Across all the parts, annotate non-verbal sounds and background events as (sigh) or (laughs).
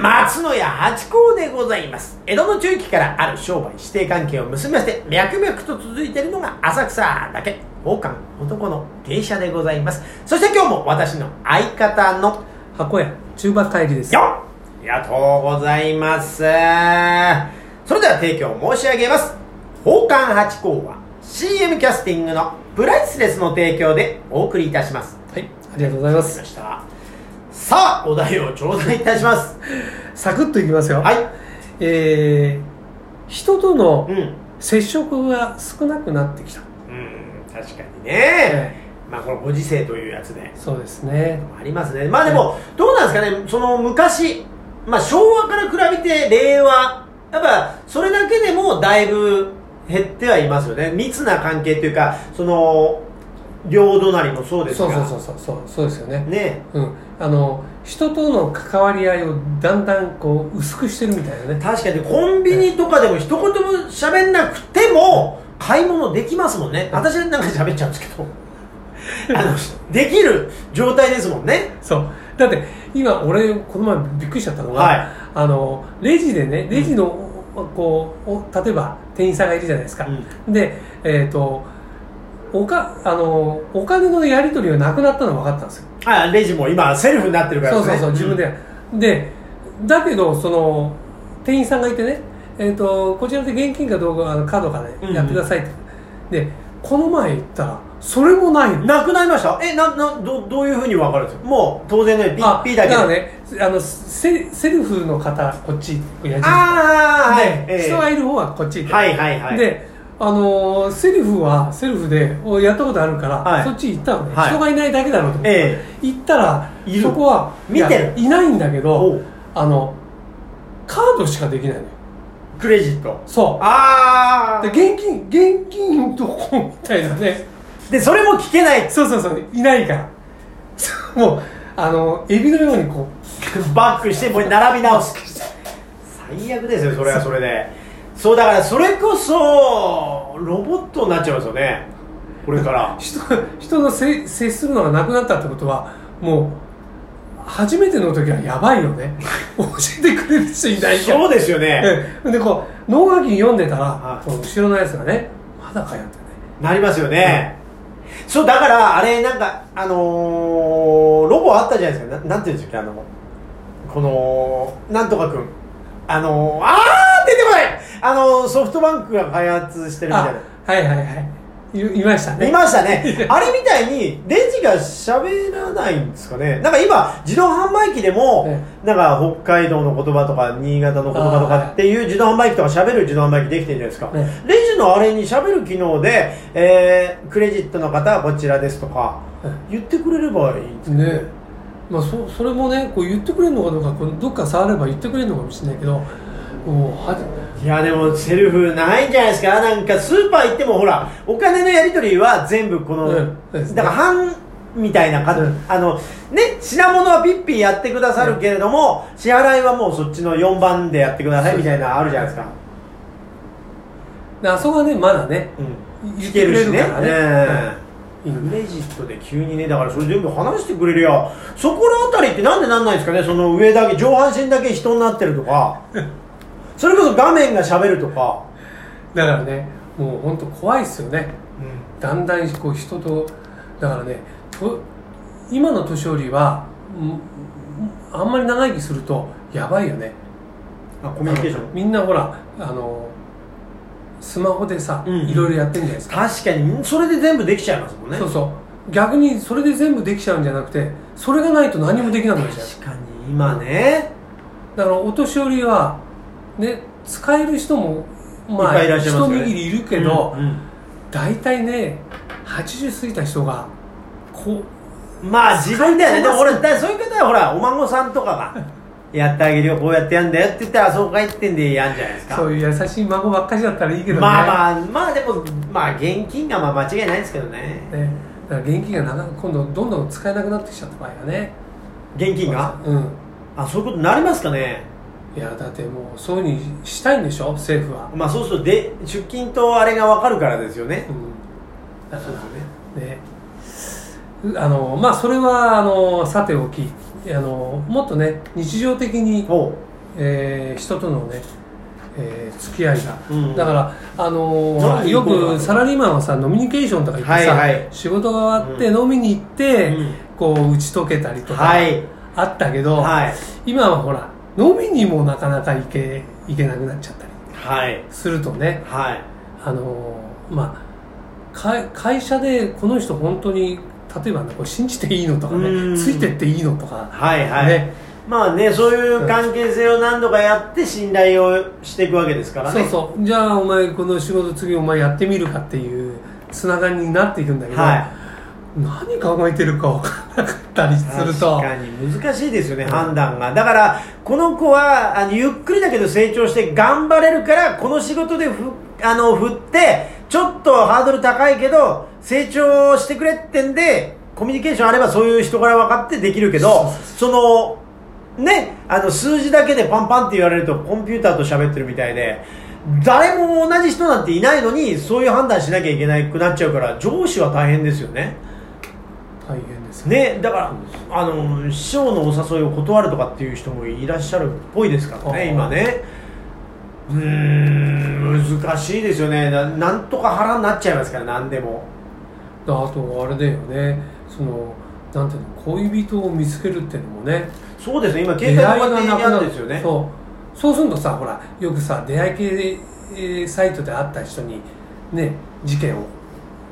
松野屋八甲でございます。江戸の中期からある商売指定関係を結びまして脈々と続いているのが浅草だけ。宝冠男の芸者でございます。そして今日も私の相方の箱屋中馬帰りです。よありがとうございます。それでは提供申し上げます。宝冠八甲は CM キャスティングのプライスレスの提供でお送りいたします。はいありがとうございます。したさあお題を頂戴いたします。サクッといきますよ。はい。えー、人とのうん。接触が少なくなってきた、うん確かにね、まあこのご時世というやつで。そうですね。ありますね。まあでもどうなんですかね？その昔まあ昭和から比べて令和やっぱそれだけでもだいぶ減ってはいますよね。密な関係というかその両隣もそうですそうが。そうそうそうそうそうですよね。ね。うん。あの人との関わり合いをだんだんこう薄くしてるみたいなね。確かにコンビニとかでも一言も喋んなくても買い物できますもんね。私なんか喋っちゃうんですけど。(laughs) あのできる状態ですもんね。そう。だって今俺この前びっくりしちゃったのが、はい。あのレジでねレジの、こうお例えば店員さんがいるじゃないですか、でえっ、とおかあのお金のやり取りがなくなったのが分かったんですよ。あレジも今セルフになってるからそうそうそう自分で、でだけどその店員さんがいてね、えー、とこちらで現金かどうかあのカードかうんでやってくださいって、でこの前行ったらそれもないの。なくなりました？えななどどういうふうに分かるんですか？もう当然ねピあッピーだけからねあのセセルフの方こっち矢印ああはい、人がいる方はこっちはいはいはい。であのーセルフはセルフでおやったことあるから、はい。そっち行ったのね、はい。人がいないだけだろうと思って、え行ったらそこは見てる。いないんだけおどう。あのカードしかできないのよ。クレジット。そう。ああで現金現金どこみたいなね。でそれも聞けない。そうそうそう。いないから。(laughs) もうあのエビのようにこバックしてもう並び直す。最悪ですよそれはそれでそうだからそれこそロボットになっちゃいますよね。これから。う人人のせ接するのがなくなったってことはもう初めての時はやばいよね。(laughs) 教えてくれる人いないからそうですよね。ええ。でこう脳書き読んでたら、はい。この後ろのやつがねまだかよってね。なりますよね、そうだからあれなんかあのーロボあったじゃないですか。ななんていうんですかあのこのなんとかくん。あのー、あー出てこないあのーソフトバンクが開発してるみたいな。あはいはいはい。いいましたね。見ましたね。(laughs) あれみたいにレジが喋らないんですかね。なんか今自動販売機でも、えなんか北海道の言葉とか新潟の言葉とかっていう自動販売機とか喋る自動販売機できてるじゃないですか、えレジのあれに喋る機能で、えークレジットの方はこちらですとか言ってくれればいいんですけどね。まあ、そそれもねこう言ってくれるのかどうかこうどっか触れば言ってくれるのかもしれないけどもうはいやでもセルフないんじゃないですか？なんかスーパー行ってもほらお金のやり取りは全部この、うんね。だから半みたいなか、うん。あのね品物はピッピーやってくださるけれども、支払いはもうそっちの4番でやってくださいみたいなのあるじゃないですか、であそこはねまだねうん、聞言ってくけるしね。れるからねクレジットで急にねだからそれ全部話してくれるよそこのあたりってなんでなんないんですかね？その上だけ上半身だけ人になってるとか (laughs) それこそ画面がしゃべるとか、だからねもう本当怖いですよね。だんだんこう人とだからねと今の年寄りはうんあんまり長生きするとやばいよね。あコミュニケーション。みんなほらあのスマホでさ、うん。いろいろやってるんじゃないですか、確かにそれで全部できちゃいますもんね。そうそう。逆にそれで全部できちゃうんじゃなくてそれがないと何もできなくなっちゃう。確かに今ね。だからお年寄りはね使える人もまあいっぱいいらっしゃいますよね。一握りいるけど、うん大体ね80過ぎた人がこうんまあ自分だよね。でも俺だそういう方はほらお孫さんとかがやってあげるよ。こうやってやんだよって言ったらそうかいってんでやんじゃないですか。うそういう優しい孫ばっかりだったらいいけどね。まあまあまあでもまあ現金がまあ間違いないですけどね。ね、だから現金がなか今度どんどん使えなくなってきちゃった場合はね。現金が？うん。あそういうことになりますかねいやだってもうそういうふうにしたいんでしょ？政府は、まあそうするとで出勤とあれが分かるからですよね。うん、だからね。ね。あのまあそれはあのさておきあのもっとね日常的にえー人とのね、えー付き合いが、うんだから、あのよくサラリーマンはさ飲みニケーションとか言ってさ、はいはい。仕事が終わって飲みに行って、うん。こう打ち解けたりとかはい。あったけど、はい。今はほら飲みにもなかなか行け行けなくなっちゃったり。はい。するとねはい。あのーまあ会会社でこの人本当に例えばねこれ信じていいのとかうん。ねついてっていいのとかはいはい、ね。まあねそういう関係性を何度かやって信頼をしていくわけですからね。そうそう。じゃあお前この仕事次お前やってみるかっていうつながりになっていくんだけど、はい何考えてるか分からなかったりすると。確かに難しいですよね、判断が。だからこの子はあのゆっくりだけど成長して頑張れるからこの仕事でふあの振ってちょっとハードル高いけど成長してくれってんでコミュニケーションあればそういう人柄分かってできるけどそのねあの数字だけでパンパンって言われるとコンピューターと喋ってるみたいで誰も同じ人なんていないのにそういう判断しなきゃいけなくなっちゃうから上司は大変ですよね。大変ですねね、だからあの師匠のお誘いを断るとかっていう人もいらっしゃるっぽいですからあね今ね。うーん難しいですよね。ななんとか腹になっちゃいますから何でも。あとあれだよね。そのなんていうの恋人を見つけるっていうのもね。そうですね。今携帯のがなくなるやつですよねそう。そうするとさほらよくさ出会い系えーサイトで会った人にね事件を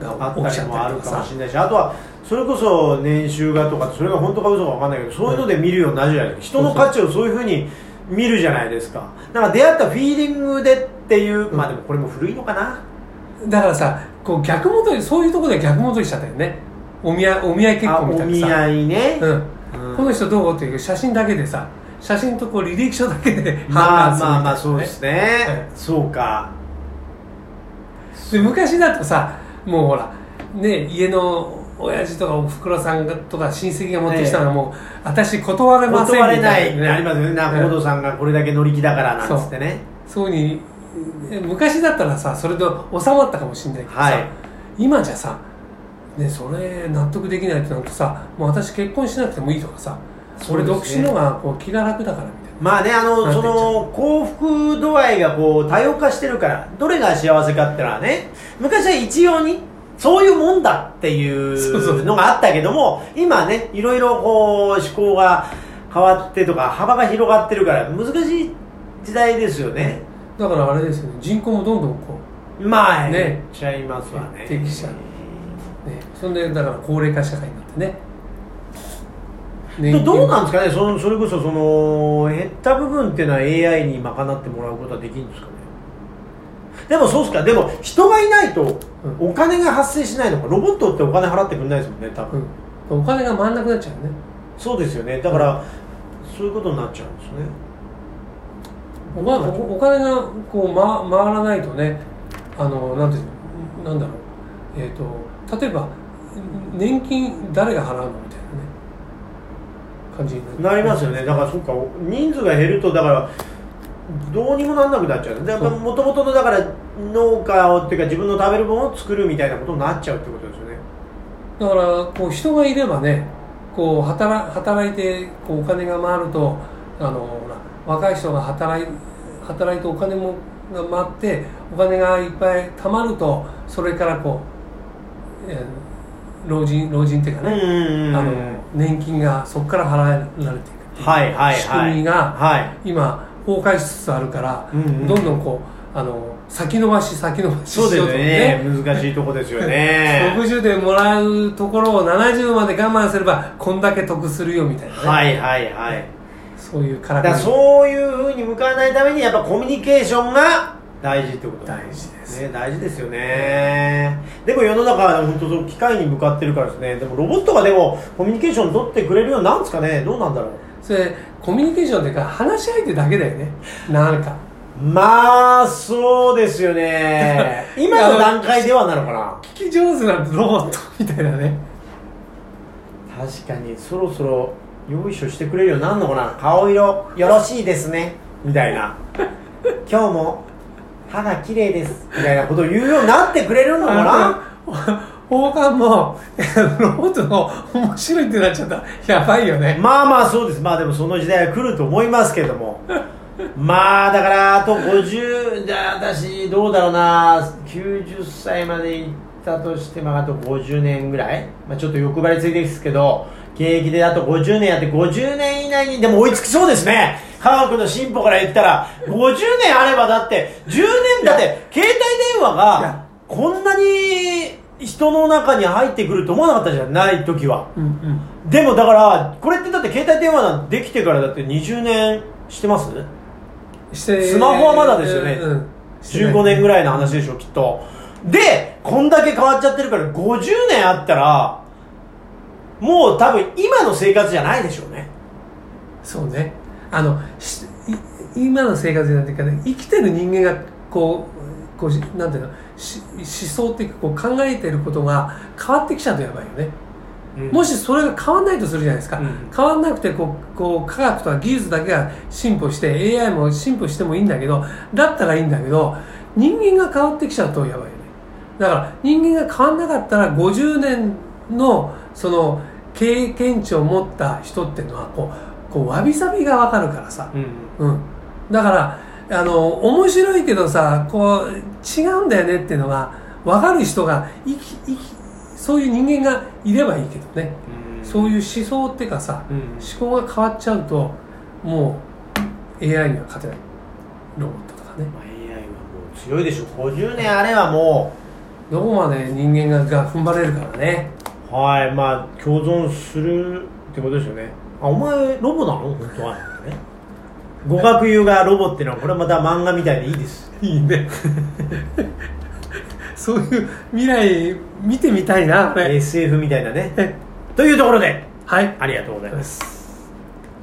あが起きちゃっったりとかさ。るかもしれないしあとはそれこそ年収がとかそれが本当か嘘か分かんないけどそういうので見るようになるじゃないですか。人の価値をそういうふうに見るじゃないですか。だから出会ったフィーリングでっていう、まあでもこれも古いのかな。だからさこう逆戻りそういうところで逆戻りしちゃったよね。お見合いお見合い結あ婚みたお見いなさ。合いね、うん。うん。この人どうっていう写真だけでさ写真とこう履歴書だけでまあ判断するみたいなまあまあそうですね、はい。そうか。で昔だとさもうほらね家の親父とかおふくろさんがとか親戚が持ってきたらもう、私断れませんみ断れな。たいな、い。ありますよね。中本さんがこれだけ乗り気だからなんつってね。そう。にえ昔だったらさそれで収まったかもしれないけどさ、はい。今じゃさね、それ納得できないってなるとさもう私結婚しなくてもいいとかさ俺独身のがこう気が楽だからみたいな。まあねあのその幸福度合いがこう多様化してるからどれが幸せかってのはね昔は一様にそういうもんだっていそうのがあったけども今ねいろいろこう思考が変わってとか幅が広がってるから難しい時代ですよね。だからあれですよね。人口もどんどんこまあねねちゃいますわね。減ってきちゃう。うね。そんでだから高齢化社会になってね。でどうなんですかね？そのそれこそその減った部分っていうのは AI に賄ってもらうことはできるんですかね？でもそうっすか。でも人がいないとうん。お金が発生しないのか。ロボットってお金払ってくれないですもんね多分、うん、お金が回んなくなっちゃうね。そうですよね。だから、そういうことになっちゃうんですね。おまおお金がこう、ま、回らないとねあのなんていうのなんだろう。えっ、と例えば年金誰が払うのみたいなね。感じになりますよね。だからそっか人数が減るとだからどうにもなんなくなっちゃう。もともとのだから農家をっていうか自分の食べるものを作るみたいなことになっちゃうってことですよね。だからこう人がいればねこう働働いてこうお金が回るとあの若い人が働い働いてお金もが回ってお金がいっぱい貯まるとそれからこう、えー老人老人っていうかね、あの年金がそこから払えられていくっていうはいはいはい。仕組みがはい。今崩壊しつつあるから、うんうん。どんどんこうあの先延ばし先延ばししよそううですとね。難しいとこですよね。(laughs) 60でもらうところを70まで我慢すればこんだけ得するよみたいなね、はいはいはい。そういうからだそういうふうに向かわないためにやっぱコミュニケーションが大事ってこと大事です。ね大事ですよね。でも世の中は本当そう機械に向かってるからですね。でもロボットがでもコミュニケーション取ってくれるようになるんですかね。どうなんだろう。それコミュニケーションっていうか話し相手だけだよね。なんか。まあそうですよね。(laughs) 今の段階ではなのかな。聞き上手なロボットみたいなね。確かにそろそろよいしょしてくれるようになるのかな。顔色よろしいですね。みたいな。(laughs) 今日も歯が綺麗です。みたいなことを言うようになってくれるのかな (laughs) 放課もロボットの面白いってなっちゃった。らやばいよね。まあまあそうです。まあでもその時代は来ると思いますけども。(laughs) まあだからあと50じゃあ私どうだろうな。90歳まで行ったとしてまああと50年ぐらい、まあ、ちょっと欲張りついてですけど現役であと50年やって50年以内にでも追いつきそうですね。科学の進歩から言ったら。50年あればだって10年だって携帯電話いがやこんなに人の中に入ってくると思わなかったじゃない時は。うんうん。でもだからこれってだって携帯電話なんてできてからだって20年してます？してスマホはまだですよね。うんしてない。15年ぐらいの話でしょきっと。でこんだけ変わっちゃってるから50年あったらもう多分今の生活じゃないでしょうね。そうね。あの今の生活じゃないていうかね生きてる人間がこうこうしなんていうのし思想っていうかこう考えてることが変わってきちゃうとやばいよね、もしそれが変わんないとするじゃないですか、うん。変わんなくてこうこう科学とか技術だけが進歩して AI も進歩してもいいんだけどだったらいいんだけど人間が変わってきちゃうとやばいよね。だから人間が変わんなかったら50年のその経験値を持った人っていうのはこうこうわびさびがわかるからさ、うん。うん、だからあの面白いけどさこう違うんだよねっていうのが分かる人が生き生きそういう人間がいればいいけどね、そういう思想っていうかさ、うん。思考が変わっちゃうともう AI には勝てない。ロボットとかね。まあ AI はもう強いでしょ50年あればもどこまで人間がが踏ん張れるからね。うはいまあ共存するってことですよね。あお前ロボなの？本当は。ね語学友がロボっていうのはこれまた漫画みたいでいいです。いいね。そういう未来見てみたいなこれ。SF みたいなね。というところではい。ありがとうございます